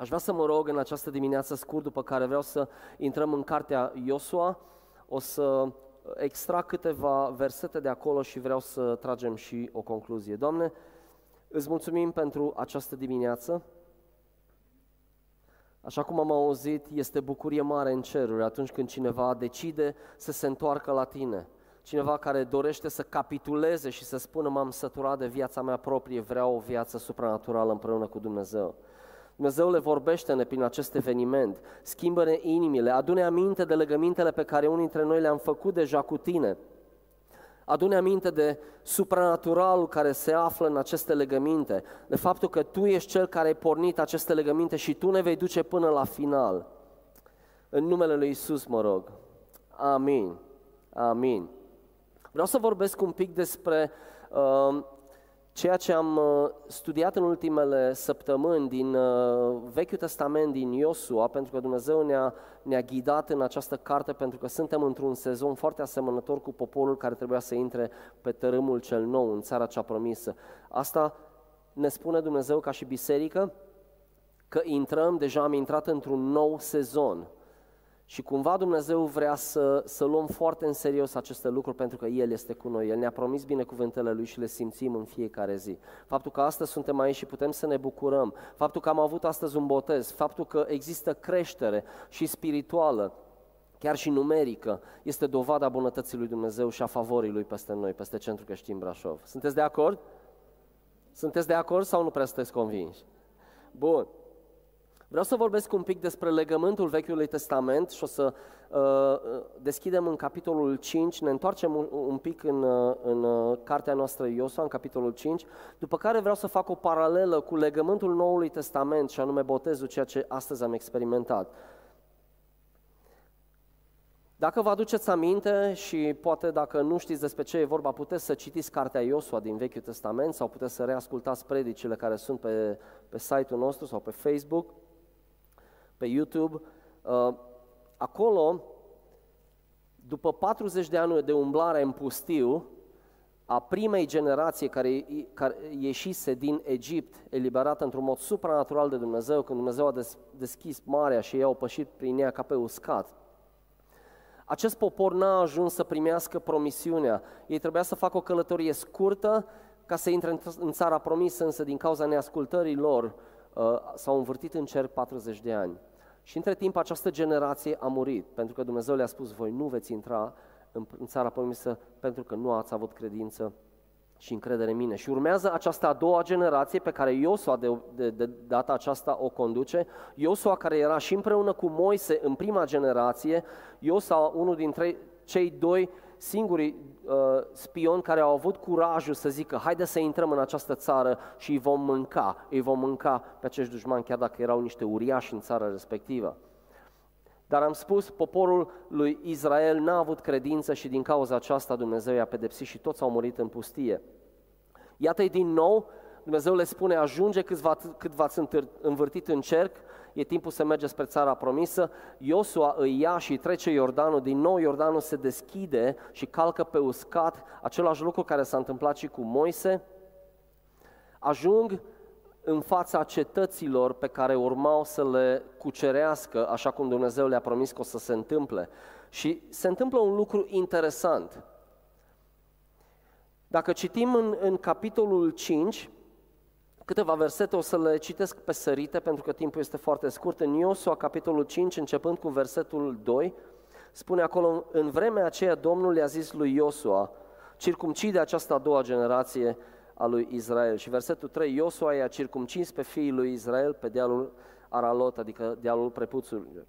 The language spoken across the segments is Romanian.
Aș vrea să mă rog în această dimineață scurt, după care vreau să intrăm în cartea Iosua, o să extrag câteva versete de acolo și vreau să tragem și o concluzie. Doamne, îți mulțumim pentru această dimineață. Așa cum am auzit, este bucurie mare în ceruri atunci când cineva decide să se întoarcă la tine. Cineva care dorește să capituleze și să spună m-am săturat de viața mea proprie, vreau o viață supranaturală împreună cu Dumnezeu. Dumnezeu le vorbește-ne prin acest eveniment, schimbă-ne inimile, adune aminte de legămintele pe care unii dintre noi le-am făcut deja cu tine. Adune aminte de supranaturalul care se află în aceste legăminte, de faptul că Tu ești Cel care ai pornit aceste legăminte și Tu ne vei duce până la final. În numele Lui Isus mă rog. Amin. Amin. Vreau să vorbesc un pic despre uh, ceea ce am uh, studiat în ultimele săptămâni din uh, Vechiul Testament, din Iosua, pentru că Dumnezeu ne-a, ne-a ghidat în această carte, pentru că suntem într-un sezon foarte asemănător cu poporul care trebuia să intre pe tărâmul cel nou, în țara cea promisă. Asta ne spune Dumnezeu ca și biserică, că intrăm, deja am intrat într-un nou sezon. Și cumva Dumnezeu vrea să, să luăm foarte în serios aceste lucruri pentru că El este cu noi. El ne-a promis binecuvântele Lui și le simțim în fiecare zi. Faptul că astăzi suntem aici și putem să ne bucurăm, faptul că am avut astăzi un botez, faptul că există creștere și spirituală, chiar și numerică, este dovada bunătății lui Dumnezeu și a favorii Lui peste noi, peste Centrul Creștin Brașov. Sunteți de acord? Sunteți de acord sau nu prea sunteți convinși? Bun. Vreau să vorbesc un pic despre legământul Vechiului Testament și o să uh, deschidem în capitolul 5, ne întoarcem un, un pic în, uh, în uh, cartea noastră Iosua, în capitolul 5, după care vreau să fac o paralelă cu legământul Noului Testament și anume botezul, ceea ce astăzi am experimentat. Dacă vă aduceți aminte și poate dacă nu știți despre ce e vorba, puteți să citiți cartea Iosua din Vechiul Testament sau puteți să reascultați predicile care sunt pe, pe site-ul nostru sau pe Facebook pe YouTube. Uh, acolo, după 40 de ani de umblare în pustiu, a primei generație care, care ieșise din Egipt, eliberată într-un mod supranatural de Dumnezeu, când Dumnezeu a des, deschis marea și ei au pășit prin ea ca pe uscat. Acest popor n-a ajuns să primească promisiunea. Ei trebuia să facă o călătorie scurtă ca să intre în țara promisă, însă din cauza neascultării lor uh, s-au învârtit în cer 40 de ani. Și între timp această generație a murit, pentru că Dumnezeu le-a spus, voi nu veți intra în, în țara promisă pentru că nu ați avut credință și încredere în mine. Și urmează această a doua generație pe care Iosua de, de, de data aceasta o conduce. Iosua care era și împreună cu Moise în prima generație, Iosua unul dintre cei doi singurii uh, spioni care au avut curajul să zică haide să intrăm în această țară și îi vom mânca, îi vom mânca pe acești dușmani chiar dacă erau niște uriași în țara respectivă. Dar am spus, poporul lui Israel n-a avut credință și din cauza aceasta Dumnezeu i-a pedepsit și toți au murit în pustie. Iată-i din nou, Dumnezeu le spune, ajunge cât, v cât v-ați învârtit în cerc, e timpul să mergeți spre țara promisă, Iosua îi ia și trece Iordanul, din nou Iordanul se deschide și calcă pe uscat, același lucru care s-a întâmplat și cu Moise, ajung în fața cetăților pe care urmau să le cucerească, așa cum Dumnezeu le-a promis că o să se întâmple. Și se întâmplă un lucru interesant. Dacă citim în, în capitolul 5, câteva versete, o să le citesc pe sărite, pentru că timpul este foarte scurt. În Iosua, capitolul 5, începând cu versetul 2, spune acolo, în vremea aceea Domnul i-a zis lui Iosua, circumcide această a doua generație a lui Israel. Și versetul 3, Iosua i-a circumcins pe fiii lui Israel pe dealul Aralot, adică dealul prepuțului.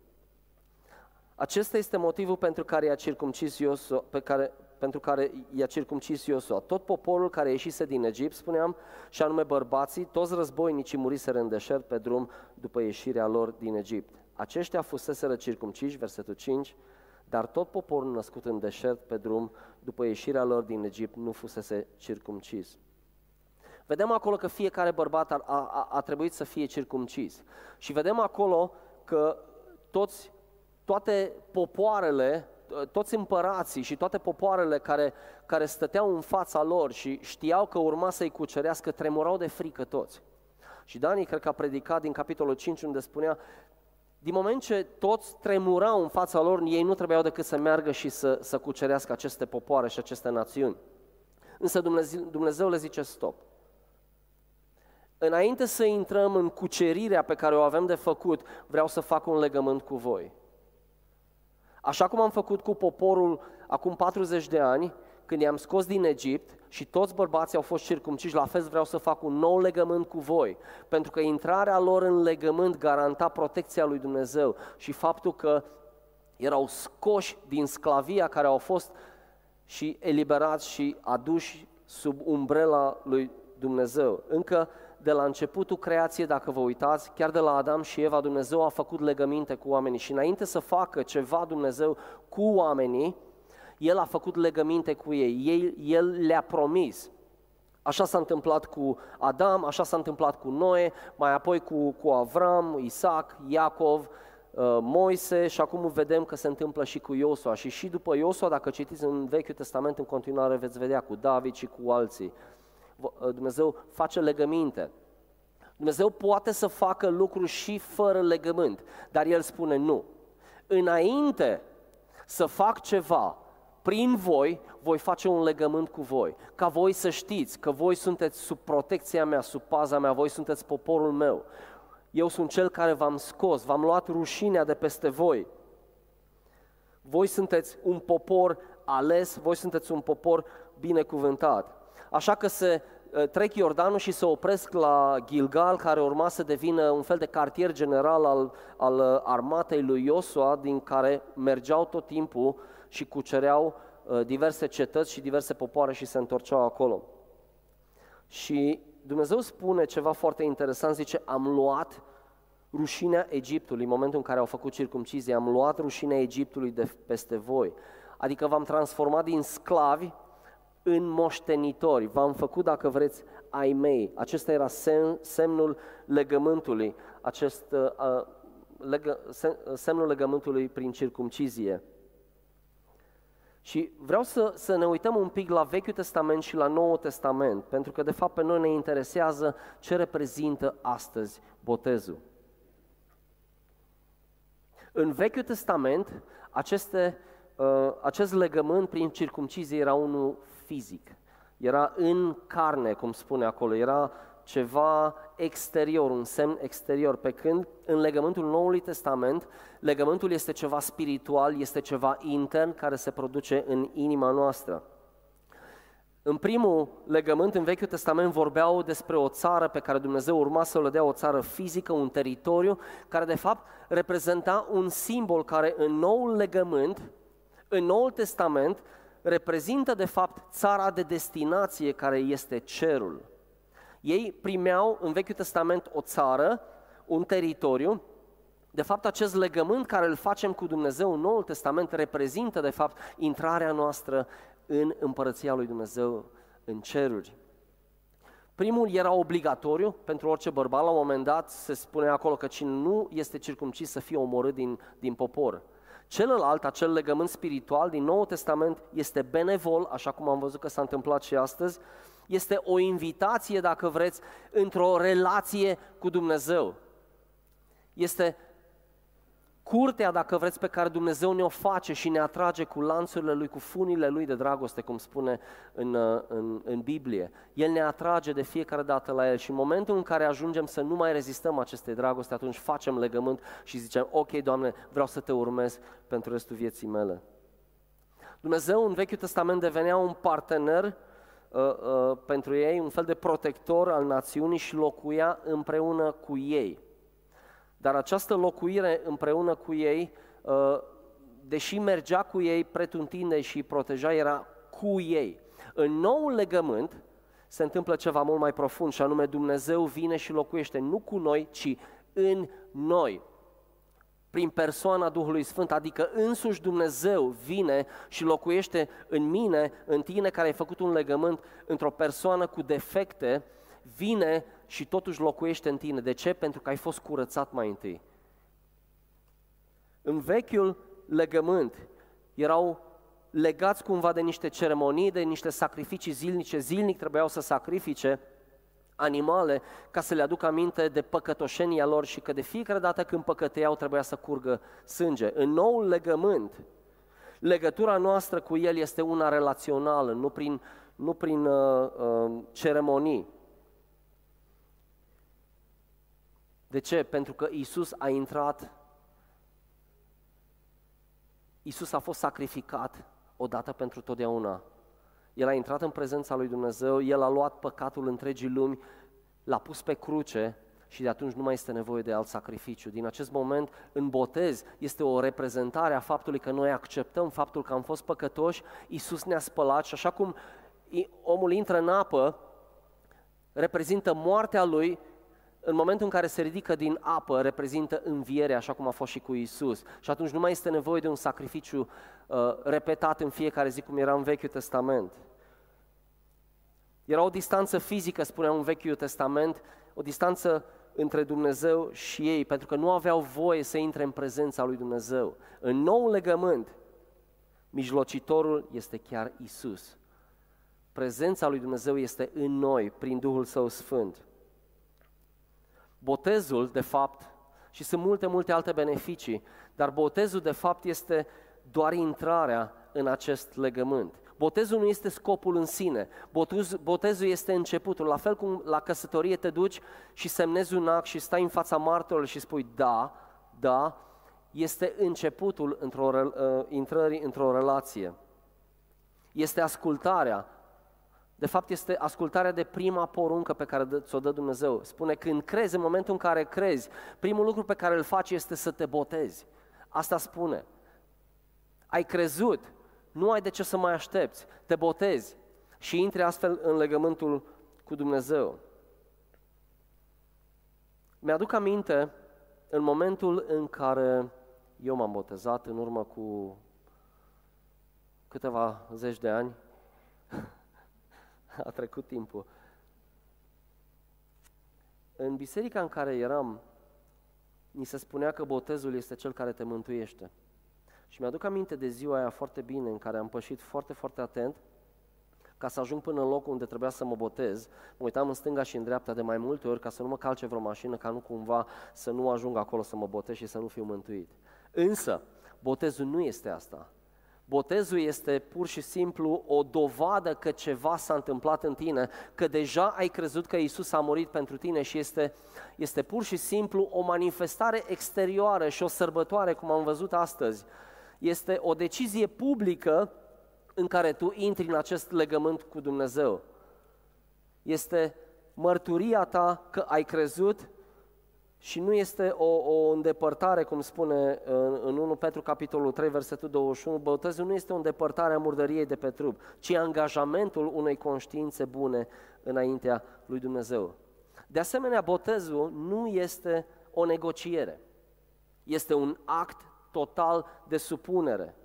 Acesta este motivul pentru care i-a circumcis Iosua, pe care, pentru care i-a circumcis Iosua. Tot poporul care ieșise din Egipt, spuneam, și anume bărbații, toți războinicii muriseră în deșert pe drum după ieșirea lor din Egipt. Aceștia fuseseră circumciși, versetul 5, dar tot poporul născut în deșert pe drum după ieșirea lor din Egipt nu fusese circumcis. Vedem acolo că fiecare bărbat a, a, a trebuit să fie circumcis. Și vedem acolo că toți, toate popoarele toți împărații și toate popoarele care, care stăteau în fața lor și știau că urma să-i cucerească, tremurau de frică toți. Și Dani cred că a predicat din capitolul 5 unde spunea din moment ce toți tremurau în fața lor, ei nu trebuiau decât să meargă și să, să cucerească aceste popoare și aceste națiuni. Însă Dumnezeu, Dumnezeu le zice stop. Înainte să intrăm în cucerirea pe care o avem de făcut, vreau să fac un legământ cu voi. Așa cum am făcut cu poporul acum 40 de ani, când i-am scos din Egipt și toți bărbații au fost circumciși, la fel vreau să fac un nou legământ cu voi, pentru că intrarea lor în legământ garanta protecția lui Dumnezeu și faptul că erau scoși din sclavia care au fost și eliberați și aduși sub umbrela lui Dumnezeu. Încă de la începutul creației, dacă vă uitați, chiar de la Adam și Eva, Dumnezeu a făcut legăminte cu oamenii și înainte să facă ceva Dumnezeu cu oamenii, El a făcut legăminte cu ei, El, El le-a promis. Așa s-a întâmplat cu Adam, așa s-a întâmplat cu Noe, mai apoi cu, cu Avram, Isaac, Iacov, uh, Moise și acum vedem că se întâmplă și cu Iosua. Și și după Iosua, dacă citiți în Vechiul Testament în continuare, veți vedea cu David și cu alții. Uh, Dumnezeu face legăminte. Dumnezeu poate să facă lucruri și fără legământ, dar El spune nu. Înainte să fac ceva prin voi, voi face un legământ cu voi, ca voi să știți că voi sunteți sub protecția mea, sub paza mea, voi sunteți poporul meu. Eu sunt cel care v-am scos, v-am luat rușinea de peste voi. Voi sunteți un popor ales, voi sunteți un popor binecuvântat. Așa că se uh, trec Iordanul și se opresc la Gilgal, care urma să devină un fel de cartier general al, al uh, armatei lui Iosua, din care mergeau tot timpul și cucereau uh, diverse cetăți și diverse popoare și se întorceau acolo. Și Dumnezeu spune ceva foarte interesant, zice, am luat rușinea Egiptului, în momentul în care au făcut circumcizie, am luat rușinea Egiptului de peste voi. Adică v-am transformat din sclavi în moștenitori, v-am făcut, dacă vreți, ai mei. Acesta era sem, semnul legământului, acest, uh, legă, sem, semnul legământului prin circumcizie. Și vreau să, să ne uităm un pic la Vechiul Testament și la Noul Testament, pentru că de fapt pe noi ne interesează ce reprezintă astăzi botezul. În Vechiul Testament, aceste, uh, acest legământ prin circumcizie era unul fizic. Era în carne, cum spune acolo, era ceva exterior, un semn exterior, pe când în legământul Noului Testament, legământul este ceva spiritual, este ceva intern care se produce în inima noastră. În primul legământ, în Vechiul Testament, vorbeau despre o țară pe care Dumnezeu urma să o dea, o țară fizică, un teritoriu, care de fapt reprezenta un simbol care în noul legământ, în Noul Testament, reprezintă de fapt țara de destinație care este cerul. Ei primeau în Vechiul Testament o țară, un teritoriu, de fapt, acest legământ care îl facem cu Dumnezeu în Noul Testament reprezintă, de fapt, intrarea noastră în împărăția lui Dumnezeu în ceruri. Primul era obligatoriu pentru orice bărbat, la un moment dat se spune acolo că cine nu este circumcis să fie omorât din, din popor. Celălalt, acel legământ spiritual din Noul Testament, este benevol, așa cum am văzut că s-a întâmplat și astăzi, este o invitație, dacă vreți, într-o relație cu Dumnezeu. Este curtea, dacă vreți, pe care Dumnezeu ne-o face și ne atrage cu lanțurile Lui, cu funile Lui de dragoste, cum spune în, în, în Biblie. El ne atrage de fiecare dată la El și în momentul în care ajungem să nu mai rezistăm acestei dragoste, atunci facem legământ și zicem, ok, Doamne, vreau să Te urmez pentru restul vieții mele. Dumnezeu în Vechiul Testament devenea un partener uh, uh, pentru ei, un fel de protector al națiunii și locuia împreună cu ei. Dar această locuire împreună cu ei, uh, deși mergea cu ei pretutinde și îi proteja, era cu ei. În noul legământ se întâmplă ceva mult mai profund și anume Dumnezeu vine și locuiește nu cu noi, ci în noi prin persoana Duhului Sfânt, adică însuși Dumnezeu vine și locuiește în mine, în tine care ai făcut un legământ într-o persoană cu defecte, vine și totuși locuiește în tine. De ce? Pentru că ai fost curățat mai întâi. În vechiul legământ erau legați cumva de niște ceremonii, de niște sacrificii zilnice, zilnic trebuiau să sacrifice animale ca să le aducă aminte de păcătoșenia lor și că de fiecare dată când păcăteau trebuia să curgă sânge. În noul legământ, legătura noastră cu El este una relațională, nu prin, nu prin uh, uh, ceremonii. De ce? Pentru că Isus a intrat, Isus a fost sacrificat odată pentru totdeauna el a intrat în prezența lui Dumnezeu, El a luat păcatul întregii lumi, l-a pus pe cruce și de atunci nu mai este nevoie de alt sacrificiu. Din acest moment, în botez, este o reprezentare a faptului că noi acceptăm faptul că am fost păcătoși, Iisus ne-a spălat și așa cum omul intră în apă, reprezintă moartea lui, în momentul în care se ridică din apă, reprezintă învierea, așa cum a fost și cu Isus. Și atunci nu mai este nevoie de un sacrificiu uh, repetat în fiecare zi, cum era în Vechiul Testament. Era o distanță fizică, spunea în Vechiul Testament, o distanță între Dumnezeu și ei, pentru că nu aveau voie să intre în prezența lui Dumnezeu. În nou legământ, mijlocitorul este chiar Isus. Prezența lui Dumnezeu este în noi, prin Duhul Său Sfânt. Botezul, de fapt, și sunt multe, multe alte beneficii, dar botezul, de fapt, este doar intrarea în acest legământ. Botezul nu este scopul în sine, botezul este începutul. La fel cum la căsătorie te duci și semnezi un act și stai în fața martorilor și spui da, da, este începutul într-o, uh, intrării într-o relație. Este ascultarea, de fapt, este ascultarea de prima poruncă pe care ți-o dă Dumnezeu. Spune, când crezi, în momentul în care crezi, primul lucru pe care îl faci este să te botezi. Asta spune. Ai crezut, nu ai de ce să mai aștepți, te botezi și intri astfel în legământul cu Dumnezeu. Mi-aduc aminte în momentul în care eu m-am botezat în urmă cu câteva zeci de ani, a trecut timpul. În biserica în care eram, ni se spunea că botezul este cel care te mântuiește. Și mi-aduc aminte de ziua aia foarte bine, în care am pășit foarte, foarte atent, ca să ajung până în locul unde trebuia să mă botez. Mă uitam în stânga și în dreapta de mai multe ori ca să nu mă calce vreo mașină, ca nu cumva să nu ajung acolo să mă botez și să nu fiu mântuit. Însă, botezul nu este asta. Botezul este pur și simplu o dovadă că ceva s-a întâmplat în tine, că deja ai crezut că Isus a murit pentru tine și este, este pur și simplu o manifestare exterioară și o sărbătoare, cum am văzut astăzi. Este o decizie publică în care tu intri în acest legământ cu Dumnezeu. Este mărturia ta că ai crezut și nu este o, o îndepărtare, cum spune în, în 1 Petru capitolul 3, versetul 21, botezul nu este o îndepărtare a murdăriei de pe trup, ci angajamentul unei conștiințe bune înaintea lui Dumnezeu. De asemenea, botezul nu este o negociere, este un act total de supunere.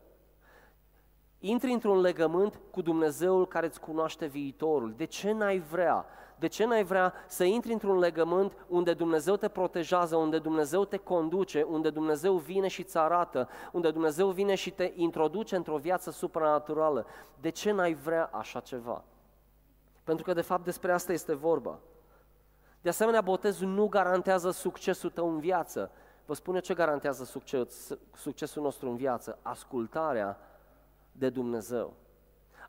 Intri într-un legământ cu Dumnezeul care îți cunoaște viitorul. De ce n-ai vrea de ce n-ai vrea să intri într-un legământ unde Dumnezeu te protejează, unde Dumnezeu te conduce, unde Dumnezeu vine și îți arată, unde Dumnezeu vine și te introduce într-o viață supranaturală? De ce n-ai vrea așa ceva? Pentru că de fapt despre asta este vorba. De asemenea, botezul nu garantează succesul tău în viață. Vă spune ce garantează succes, succesul nostru în viață? Ascultarea de Dumnezeu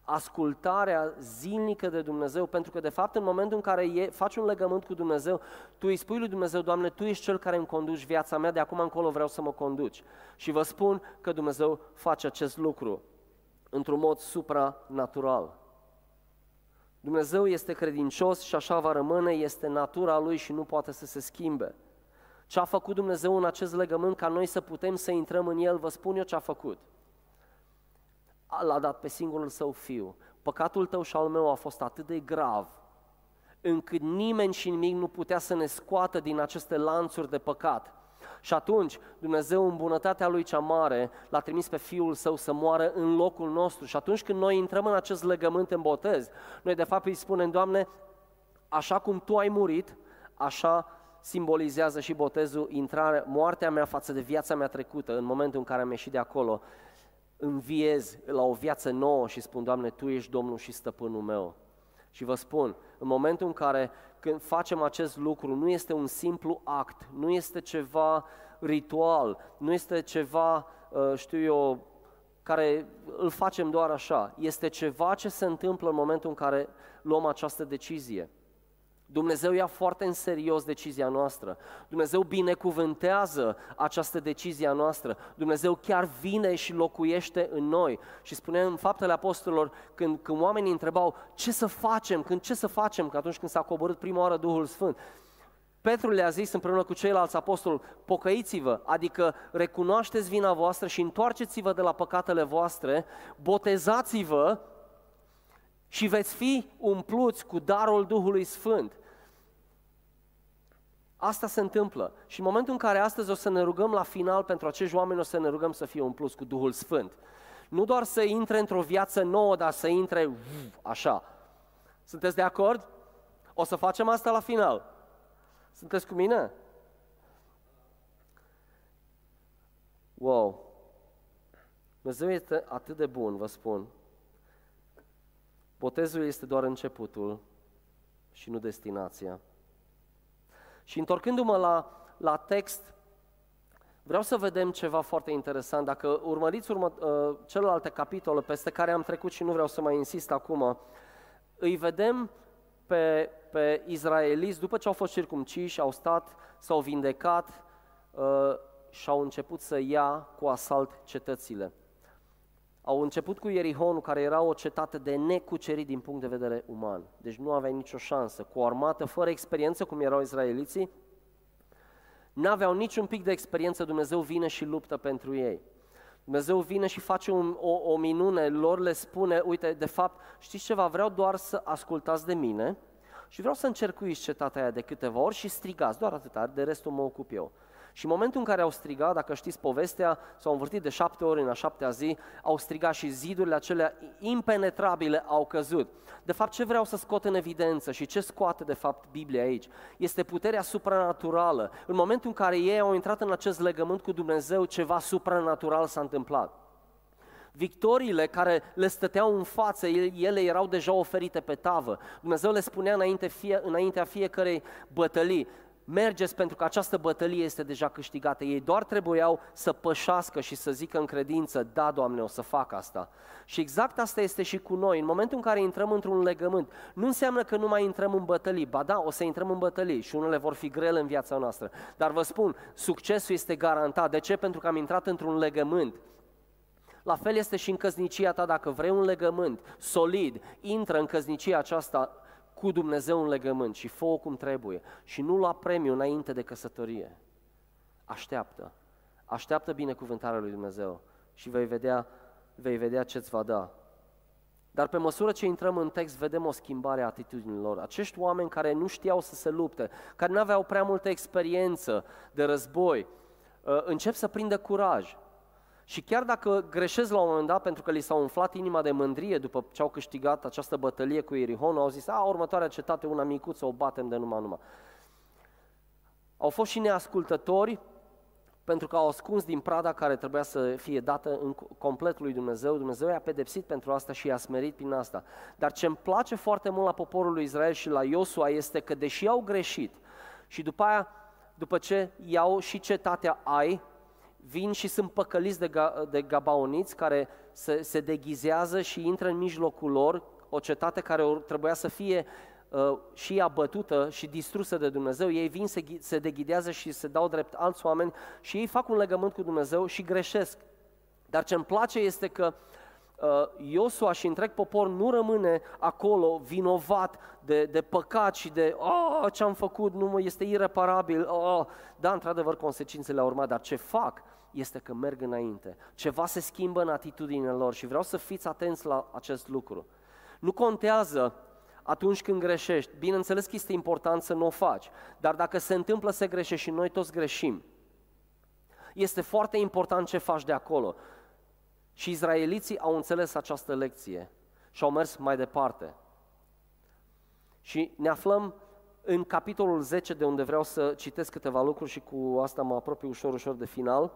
ascultarea zilnică de Dumnezeu, pentru că de fapt în momentul în care e, faci un legământ cu Dumnezeu, tu îi spui lui Dumnezeu, Doamne, Tu ești Cel care îmi conduci viața mea, de acum încolo vreau să mă conduci. Și vă spun că Dumnezeu face acest lucru într-un mod supranatural. Dumnezeu este credincios și așa va rămâne, este natura Lui și nu poate să se schimbe. Ce a făcut Dumnezeu în acest legământ ca noi să putem să intrăm în El, vă spun eu ce a făcut l-a dat pe singurul său fiu. Păcatul tău și al meu a fost atât de grav, încât nimeni și nimic nu putea să ne scoată din aceste lanțuri de păcat. Și atunci Dumnezeu în bunătatea Lui cea mare l-a trimis pe Fiul Său să moară în locul nostru. Și atunci când noi intrăm în acest legământ în botez, noi de fapt îi spunem, Doamne, așa cum Tu ai murit, așa simbolizează și botezul intrarea, moartea mea față de viața mea trecută, în momentul în care am ieșit de acolo înviez la o viață nouă și spun, Doamne, Tu ești Domnul și Stăpânul meu. Și vă spun, în momentul în care când facem acest lucru, nu este un simplu act, nu este ceva ritual, nu este ceva, uh, știu eu, care îl facem doar așa. Este ceva ce se întâmplă în momentul în care luăm această decizie. Dumnezeu ia foarte în serios decizia noastră. Dumnezeu binecuvântează această decizie a noastră. Dumnezeu chiar vine și locuiește în noi. Și spuneam în faptele apostolilor, când, când oamenii întrebau ce să facem, când ce să facem, că atunci când s-a coborât prima oară Duhul Sfânt, Petru le-a zis împreună cu ceilalți apostoli, pocăiți-vă, adică recunoașteți vina voastră și întoarceți-vă de la păcatele voastre, botezați-vă și veți fi umpluți cu darul Duhului Sfânt. Asta se întâmplă. Și în momentul în care astăzi o să ne rugăm la final pentru acești oameni, o să ne rugăm să fie umpluți cu Duhul Sfânt. Nu doar să intre într-o viață nouă, dar să intre așa. Sunteți de acord? O să facem asta la final. Sunteți cu mine? Wow! Dumnezeu este atât de bun, vă spun. Botezul este doar începutul și nu destinația. Și întorcându-mă la, la text, vreau să vedem ceva foarte interesant. Dacă urmăriți urmă, uh, celelalte capitole peste care am trecut și nu vreau să mai insist acum, îi vedem pe, pe izraeliți, după ce au fost circumciși, au stat, s-au vindecat uh, și au început să ia cu asalt cetățile. Au început cu Ierihonul, care era o cetate de necucerit din punct de vedere uman. Deci nu avea nicio șansă. Cu o armată fără experiență, cum erau izraeliții, n-aveau niciun pic de experiență, Dumnezeu vine și luptă pentru ei. Dumnezeu vine și face un, o, o minune, lor le spune, uite, de fapt, știți ceva, vreau doar să ascultați de mine și vreau să încercuiți cetatea aia de câteva ori și strigați, doar atâta, de restul mă ocup eu. Și în momentul în care au strigat, dacă știți povestea, s-au învârtit de șapte ori în a șaptea zi, au strigat și zidurile acelea impenetrabile au căzut. De fapt, ce vreau să scot în evidență și ce scoate de fapt Biblia aici? Este puterea supranaturală. În momentul în care ei au intrat în acest legământ cu Dumnezeu, ceva supranatural s-a întâmplat. Victoriile care le stăteau în față, ele erau deja oferite pe tavă. Dumnezeu le spunea înainte, fie, înaintea fiecarei bătălii, mergeți pentru că această bătălie este deja câștigată. Ei doar trebuiau să pășească și să zică în credință, da, Doamne, o să fac asta. Și exact asta este și cu noi. În momentul în care intrăm într-un legământ, nu înseamnă că nu mai intrăm în bătălii. Ba da, o să intrăm în bătălii și unele vor fi grele în viața noastră. Dar vă spun, succesul este garantat. De ce? Pentru că am intrat într-un legământ. La fel este și în căsnicia ta, dacă vrei un legământ solid, intră în căsnicia aceasta cu Dumnezeu un legământ și fă cum trebuie și nu lua premiu înainte de căsătorie. Așteaptă. Așteaptă binecuvântarea lui Dumnezeu și vei vedea, vei vedea ce-ți va da. Dar pe măsură ce intrăm în text, vedem o schimbare a atitudinilor. Acești oameni care nu știau să se lupte, care nu aveau prea multă experiență de război, uh, încep să prindă curaj. Și chiar dacă greșesc la un moment dat pentru că li s-a umflat inima de mândrie după ce au câștigat această bătălie cu Ierihon, au zis, a, următoarea cetate, una micuță, o batem de numai numai. Au fost și neascultători pentru că au ascuns din prada care trebuia să fie dată în complet lui Dumnezeu. Dumnezeu i-a pedepsit pentru asta și i-a smerit prin asta. Dar ce îmi place foarte mult la poporul lui Israel și la Iosua este că deși au greșit și după aia, după ce iau și cetatea Ai, vin și sunt păcăliți de, de gabaoniți care se, se deghizează și intră în mijlocul lor, o cetate care trebuia să fie uh, și ea bătută și distrusă de Dumnezeu, ei vin, se, se deghidează și se dau drept alți oameni și ei fac un legământ cu Dumnezeu și greșesc. Dar ce îmi place este că uh, Iosua și întreg popor nu rămâne acolo vinovat de, de păcat și de oh, ce am făcut, nu este ireparabil, oh, da, într-adevăr consecințele au urmat, dar ce fac? Este că merg înainte. Ceva se schimbă în atitudinile lor și vreau să fiți atenți la acest lucru. Nu contează atunci când greșești. Bineînțeles că este important să nu o faci, dar dacă se întâmplă să greșești și noi toți greșim, este foarte important ce faci de acolo. Și izraeliții au înțeles această lecție și au mers mai departe. Și ne aflăm în capitolul 10, de unde vreau să citesc câteva lucruri și cu asta mă apropii ușor, ușor de final.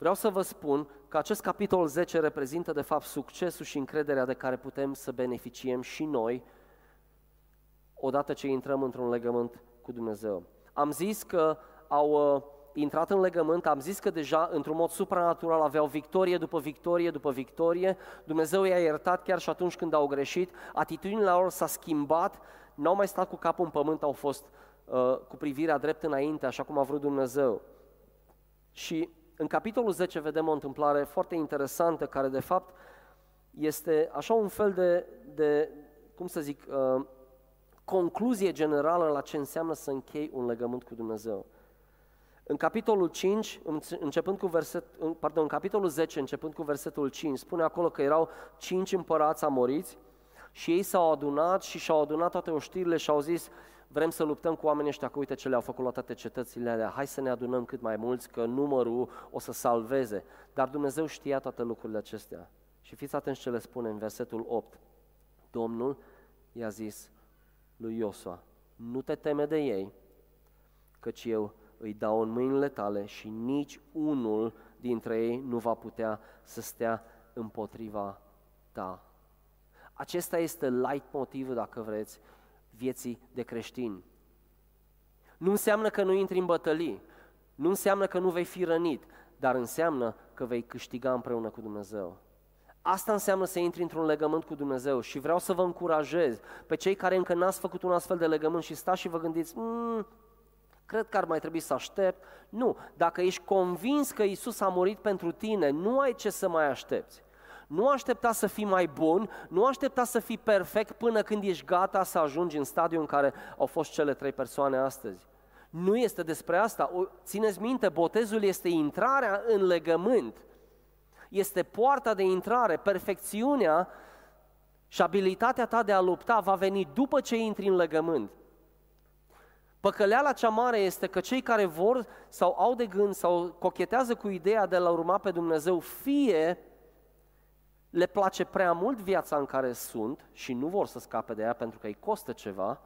Vreau să vă spun că acest capitol 10 reprezintă de fapt succesul și încrederea de care putem să beneficiem și noi odată ce intrăm într-un legământ cu Dumnezeu. Am zis că au uh, intrat în legământ, am zis că deja într-un mod supranatural aveau victorie după victorie după victorie, Dumnezeu i-a iertat chiar și atunci când au greșit, atitudinea lor s-a schimbat, n-au mai stat cu capul în pământ, au fost uh, cu privirea drept înainte, așa cum a vrut Dumnezeu. Și în capitolul 10 vedem o întâmplare foarte interesantă care de fapt este așa un fel de, de cum să zic, uh, concluzie generală la ce înseamnă să închei un legământ cu Dumnezeu. În capitolul 5, începând cu verset, pardon, în capitolul 10, începând cu versetul 5, spune acolo că erau cinci împărați amoriți și ei s-au adunat și și-au adunat toate oștirile și au zis, vrem să luptăm cu oamenii ăștia, că uite ce le-au făcut la toate cetățile alea, hai să ne adunăm cât mai mulți, că numărul o să salveze. Dar Dumnezeu știa toate lucrurile acestea. Și fiți atenți ce le spune în versetul 8. Domnul i-a zis lui Iosua, nu te teme de ei, căci eu îi dau în mâinile tale și nici unul dintre ei nu va putea să stea împotriva ta. Acesta este light motivul, dacă vreți, vieții de creștini. Nu înseamnă că nu intri în bătălii, nu înseamnă că nu vei fi rănit, dar înseamnă că vei câștiga împreună cu Dumnezeu. Asta înseamnă să intri într-un legământ cu Dumnezeu și vreau să vă încurajez pe cei care încă n-ați făcut un astfel de legământ și stați și vă gândiți, mmm, cred că ar mai trebui să aștept. Nu, dacă ești convins că Isus a murit pentru tine, nu ai ce să mai aștepți. Nu aștepta să fii mai bun, nu aștepta să fii perfect până când ești gata să ajungi în stadiul în care au fost cele trei persoane astăzi. Nu este despre asta. Țineți minte, botezul este intrarea în legământ. Este poarta de intrare, perfecțiunea și abilitatea ta de a lupta va veni după ce intri în legământ. Păcăleala cea mare este că cei care vor sau au de gând sau cochetează cu ideea de a urma pe Dumnezeu, fie le place prea mult viața în care sunt și nu vor să scape de ea pentru că îi costă ceva,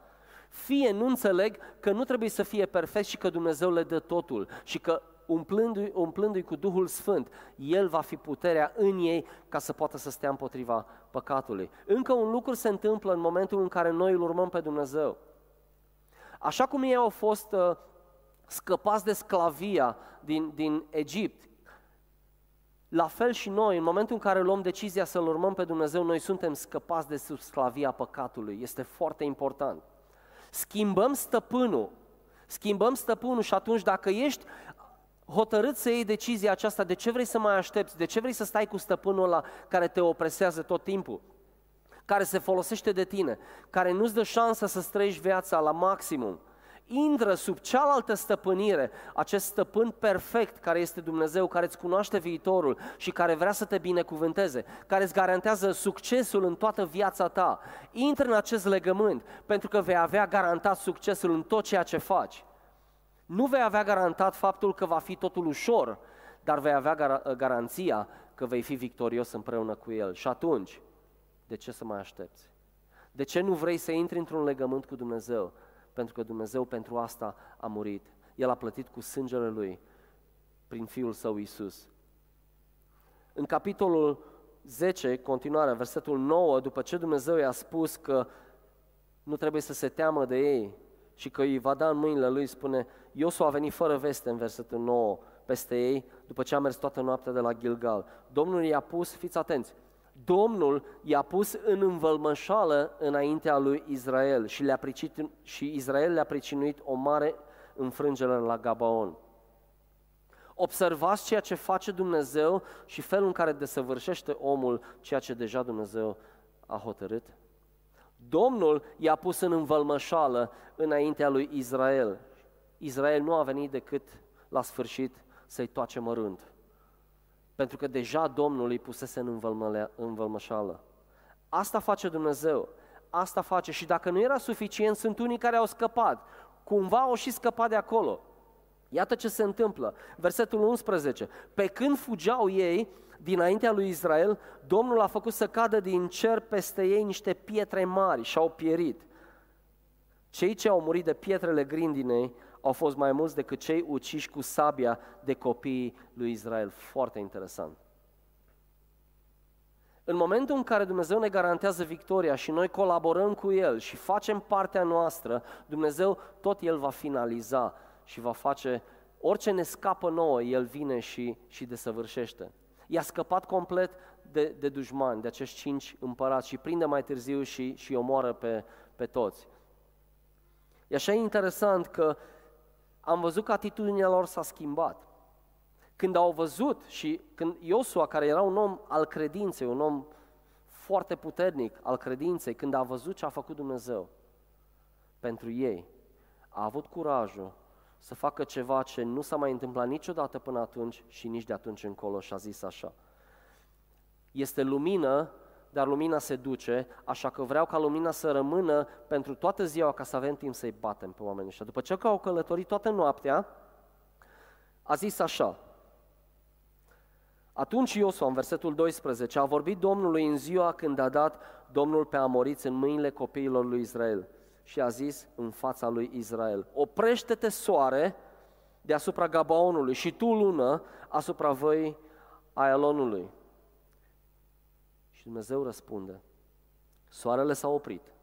fie nu înțeleg că nu trebuie să fie perfect și că Dumnezeu le dă totul și că umplându-i, umplându-i cu Duhul Sfânt, El va fi puterea în ei ca să poată să stea împotriva păcatului. Încă un lucru se întâmplă în momentul în care noi îl urmăm pe Dumnezeu. Așa cum ei au fost uh, scăpați de sclavia din, din Egipt, la fel și noi, în momentul în care luăm decizia să-L urmăm pe Dumnezeu, noi suntem scăpați de sub sclavia păcatului. Este foarte important. Schimbăm stăpânul. Schimbăm stăpânul și atunci dacă ești hotărât să iei decizia aceasta, de ce vrei să mai aștepți? De ce vrei să stai cu stăpânul ăla care te opresează tot timpul? Care se folosește de tine? Care nu-ți dă șansa să străiești viața la maximum? Intră sub cealaltă stăpânire, acest stăpân perfect care este Dumnezeu, care îți cunoaște viitorul și care vrea să te binecuvânteze, care îți garantează succesul în toată viața ta. Intră în acest legământ pentru că vei avea garantat succesul în tot ceea ce faci. Nu vei avea garantat faptul că va fi totul ușor, dar vei avea gar- garanția că vei fi victorios împreună cu El. Și atunci, de ce să mai aștepți? De ce nu vrei să intri într-un legământ cu Dumnezeu? Pentru că Dumnezeu pentru asta a murit. El a plătit cu sângele Lui prin Fiul Său Isus. În capitolul 10, continuarea, versetul 9, după ce Dumnezeu i-a spus că nu trebuie să se teamă de ei și că îi va da în mâinile lui, spune, Iosu a venit fără veste în versetul 9 peste ei, după ce a mers toată noaptea de la Gilgal. Domnul i-a pus, fiți atenți, Domnul i-a pus în învălmășală înaintea lui Israel și, le-a pricit, și Israel le-a pricinuit o mare înfrângere la Gabaon. Observați ceea ce face Dumnezeu și felul în care desăvârșește omul ceea ce deja Dumnezeu a hotărât. Domnul i-a pus în învălmășală înaintea lui Israel. Israel nu a venit decât la sfârșit să-i toace mărunt pentru că deja Domnul îi pusese în învălmășală. Asta face Dumnezeu, asta face și dacă nu era suficient, sunt unii care au scăpat, cumva au și scăpat de acolo. Iată ce se întâmplă. Versetul 11. Pe când fugeau ei dinaintea lui Israel, Domnul a făcut să cadă din cer peste ei niște pietre mari și au pierit. Cei ce au murit de pietrele grindinei au fost mai mulți decât cei uciși cu sabia de copiii lui Israel. Foarte interesant. În momentul în care Dumnezeu ne garantează victoria și noi colaborăm cu El și facem partea noastră, Dumnezeu tot El va finaliza și va face orice ne scapă nouă, El vine și, și desăvârșește. I-a scăpat complet de, de dușmani, de acești cinci împărați și prinde mai târziu și, și omoară pe, pe toți. E așa interesant că am văzut că atitudinea lor s-a schimbat. Când au văzut și când Iosua, care era un om al credinței, un om foarte puternic al credinței, când a văzut ce a făcut Dumnezeu pentru ei, a avut curajul să facă ceva ce nu s-a mai întâmplat niciodată până atunci și nici de atunci încolo și a zis așa. Este lumină, dar lumina se duce, așa că vreau ca lumina să rămână pentru toată ziua ca să avem timp să-i batem pe oamenii ăștia. După ce au călătorit toată noaptea, a zis așa, atunci Iosua, în versetul 12, a vorbit Domnului în ziua când a dat Domnul pe amoriți în mâinile copiilor lui Israel și a zis în fața lui Israel, oprește-te soare deasupra Gabaonului și tu lună asupra văii Aialonului. Și Dumnezeu răspunde, soarele s-a oprit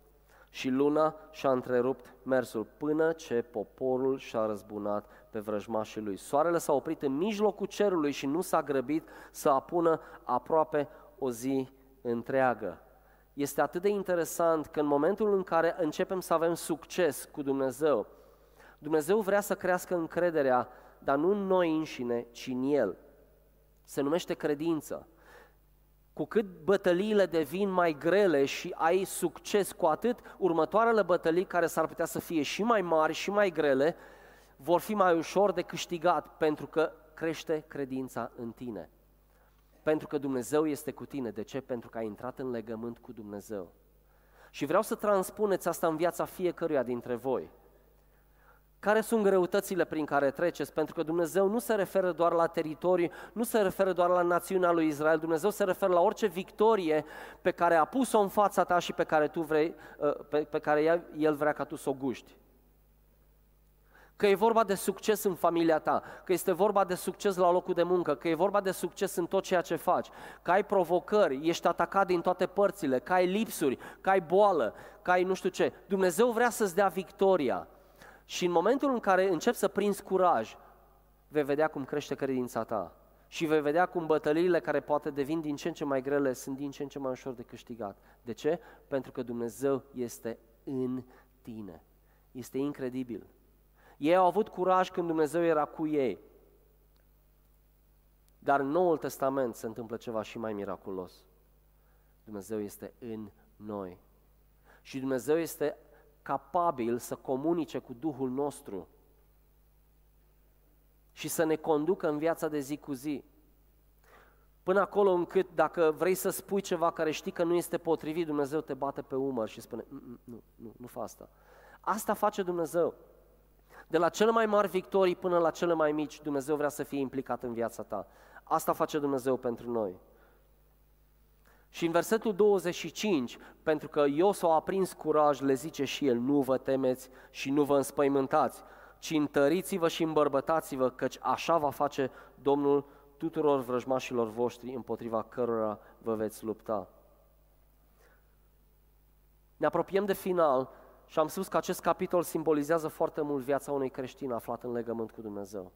și luna și-a întrerupt mersul până ce poporul și-a răzbunat pe vrăjmașii lui. Soarele s-a oprit în mijlocul cerului și nu s-a grăbit să apună aproape o zi întreagă. Este atât de interesant că în momentul în care începem să avem succes cu Dumnezeu, Dumnezeu vrea să crească încrederea, dar nu în noi înșine, ci în El. Se numește credință. Cu cât bătăliile devin mai grele și ai succes, cu atât următoarele bătălii care s-ar putea să fie și mai mari și mai grele, vor fi mai ușor de câștigat pentru că crește credința în tine. Pentru că Dumnezeu este cu tine. De ce? Pentru că ai intrat în legământ cu Dumnezeu. Și vreau să transpuneți asta în viața fiecăruia dintre voi. Care sunt greutățile prin care treceți? Pentru că Dumnezeu nu se referă doar la teritoriu, nu se referă doar la națiunea lui Israel, Dumnezeu se referă la orice victorie pe care a pus-o în fața ta și pe care, tu vrei, uh, pe, pe care El vrea ca tu să o guști. Că e vorba de succes în familia ta, că este vorba de succes la locul de muncă, că e vorba de succes în tot ceea ce faci, că ai provocări, ești atacat din toate părțile, că ai lipsuri, că ai boală, că ai nu știu ce. Dumnezeu vrea să-ți dea victoria. Și în momentul în care începi să prinzi curaj, vei vedea cum crește credința ta. Și vei vedea cum bătăliile care poate devin din ce în ce mai grele sunt din ce în ce mai ușor de câștigat. De ce? Pentru că Dumnezeu este în tine. Este incredibil. Ei au avut curaj când Dumnezeu era cu ei. Dar în Noul Testament se întâmplă ceva și mai miraculos. Dumnezeu este în noi. Și Dumnezeu este capabil să comunice cu Duhul nostru și să ne conducă în viața de zi cu zi. Până acolo încât dacă vrei să spui ceva care știi că nu este potrivit, Dumnezeu te bate pe umăr și spune, mm, mm, nu, nu, nu fa asta. Asta face Dumnezeu. De la cele mai mari victorii până la cele mai mici, Dumnezeu vrea să fie implicat în viața ta. Asta face Dumnezeu pentru noi. Și în versetul 25, pentru că Iosua a prins curaj, le zice și el, nu vă temeți și nu vă înspăimântați, ci întăriți-vă și îmbărbătați-vă, căci așa va face Domnul tuturor vrăjmașilor voștri împotriva cărora vă veți lupta. Ne apropiem de final și am spus că acest capitol simbolizează foarte mult viața unui creștin aflat în legământ cu Dumnezeu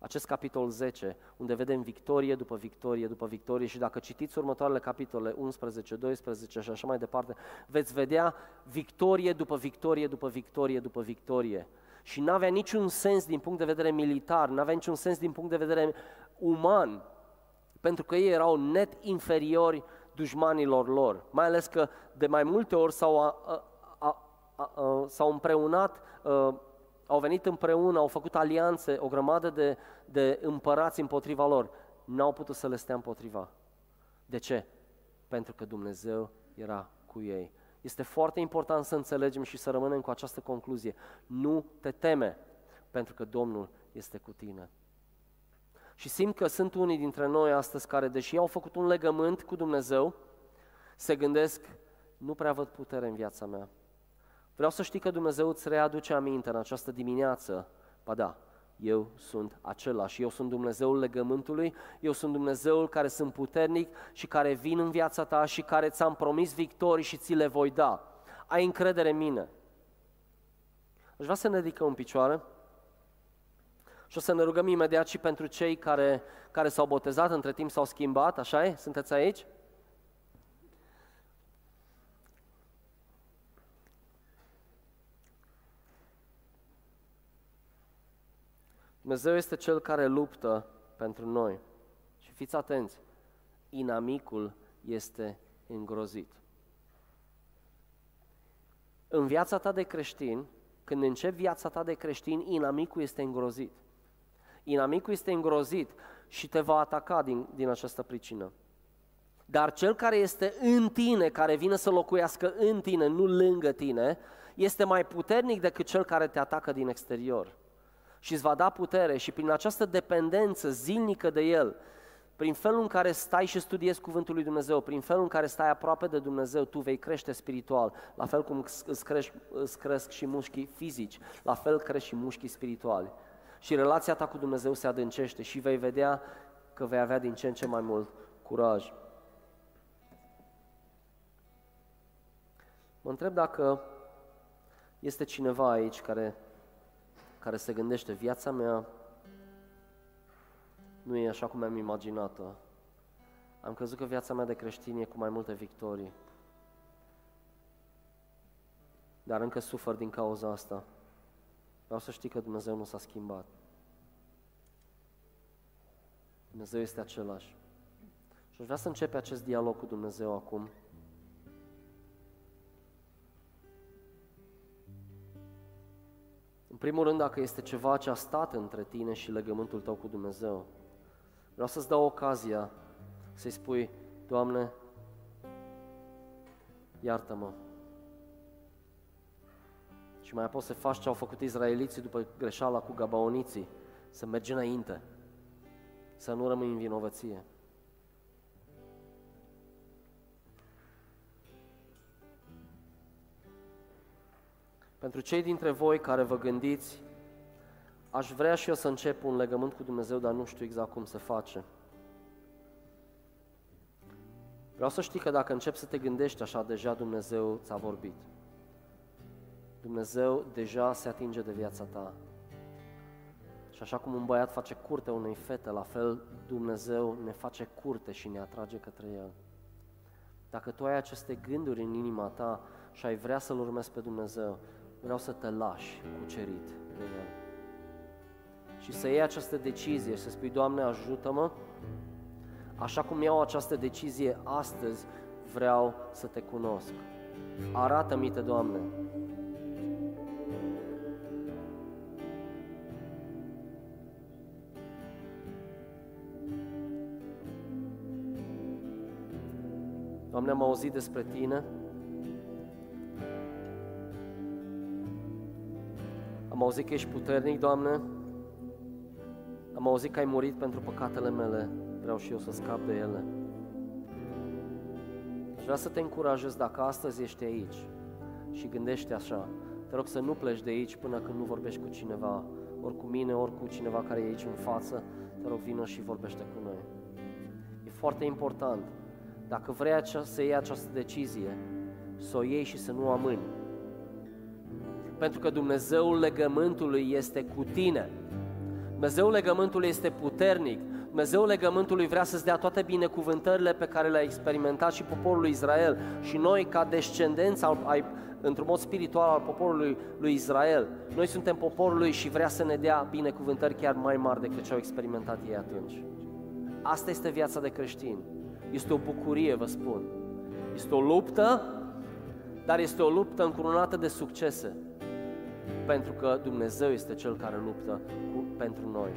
acest capitol 10, unde vedem victorie după victorie după victorie și dacă citiți următoarele capitole 11, 12 și așa mai departe, veți vedea victorie după victorie după victorie după victorie. Și nu avea niciun sens din punct de vedere militar, nu avea niciun sens din punct de vedere uman, pentru că ei erau net inferiori dușmanilor lor, mai ales că de mai multe ori s-au, a, a, a, a, s-au împreunat a, au venit împreună, au făcut alianțe, o grămadă de, de împărați împotriva lor. N-au putut să le stea împotriva. De ce? Pentru că Dumnezeu era cu ei. Este foarte important să înțelegem și să rămânem cu această concluzie. Nu te teme, pentru că Domnul este cu tine. Și simt că sunt unii dintre noi astăzi care, deși au făcut un legământ cu Dumnezeu, se gândesc, nu prea văd putere în viața mea. Vreau să știi că Dumnezeu îți readuce aminte în această dimineață Ba da, eu sunt același, eu sunt Dumnezeul legământului, eu sunt Dumnezeul care sunt puternic și care vin în viața ta și care ți-am promis victorii și ți le voi da. Ai încredere în mine. Aș vrea să ne ridicăm în picioare și o să ne rugăm imediat și pentru cei care, care s-au botezat, între timp s-au schimbat, așa e? Sunteți aici? Dumnezeu este Cel care luptă pentru noi. Și fiți atenți, inamicul este îngrozit. În viața ta de creștin, când începi viața ta de creștin, inamicul este îngrozit. Inamicul este îngrozit și te va ataca din, din această pricină. Dar cel care este în tine, care vine să locuiască în tine, nu lângă tine, este mai puternic decât cel care te atacă din exterior și îți va da putere și prin această dependență zilnică de El, prin felul în care stai și studiezi Cuvântul lui Dumnezeu, prin felul în care stai aproape de Dumnezeu, tu vei crește spiritual, la fel cum îți, crești, îți cresc și mușchii fizici, la fel crești și mușchii spirituali. Și relația ta cu Dumnezeu se adâncește și vei vedea că vei avea din ce în ce mai mult curaj. Mă întreb dacă este cineva aici care care se gândește, viața mea nu e așa cum am imaginat-o. Am crezut că viața mea de creștin e cu mai multe victorii. Dar încă sufăr din cauza asta. Vreau să știi că Dumnezeu nu s-a schimbat. Dumnezeu este același. Și aș vrea să începe acest dialog cu Dumnezeu acum. Primul rând, dacă este ceva ce a stat între tine și legământul tău cu Dumnezeu, vreau să-ți dau ocazia să-i spui, Doamne, iartă-mă. Și mai apoi să faci ce au făcut izraeliții după greșeala cu gabaoniții, să mergi înainte, să nu rămâi în vinovăție. Pentru cei dintre voi care vă gândiți, aș vrea și eu să încep un legământ cu Dumnezeu, dar nu știu exact cum se face. Vreau să știi că dacă începi să te gândești așa, deja Dumnezeu ți-a vorbit. Dumnezeu deja se atinge de viața ta. Și așa cum un băiat face curte unei fete, la fel Dumnezeu ne face curte și ne atrage către El. Dacă tu ai aceste gânduri în inima ta și ai vrea să-L urmezi pe Dumnezeu, vreau să te lași cucerit de El. Și să iei această decizie și să spui, Doamne, ajută-mă, așa cum iau această decizie astăzi, vreau să te cunosc. Arată-mi te, Doamne. Doamne, am auzit despre Tine, Am auzit că ești puternic, Doamne, am auzit că ai murit pentru păcatele mele, vreau și eu să scap de ele. Și vreau să te încurajez dacă astăzi ești aici și gândești așa, te rog să nu pleci de aici până când nu vorbești cu cineva, ori cu mine, ori cu cineva care e aici în față, te rog vină și vorbește cu noi. E foarte important, dacă vrei să iei această decizie, să o iei și să nu amâni pentru că Dumnezeul legământului este cu tine. Dumnezeul legământului este puternic. Dumnezeul legământului vrea să-ți dea toate binecuvântările pe care le-a experimentat și poporul Israel. Și noi, ca descendenți al, ai, într-un mod spiritual al poporului lui Israel, noi suntem poporul lui și vrea să ne dea binecuvântări chiar mai mari decât ce au experimentat ei atunci. Asta este viața de creștin. Este o bucurie, vă spun. Este o luptă, dar este o luptă încurunată de succese pentru că Dumnezeu este Cel care luptă cu, pentru noi.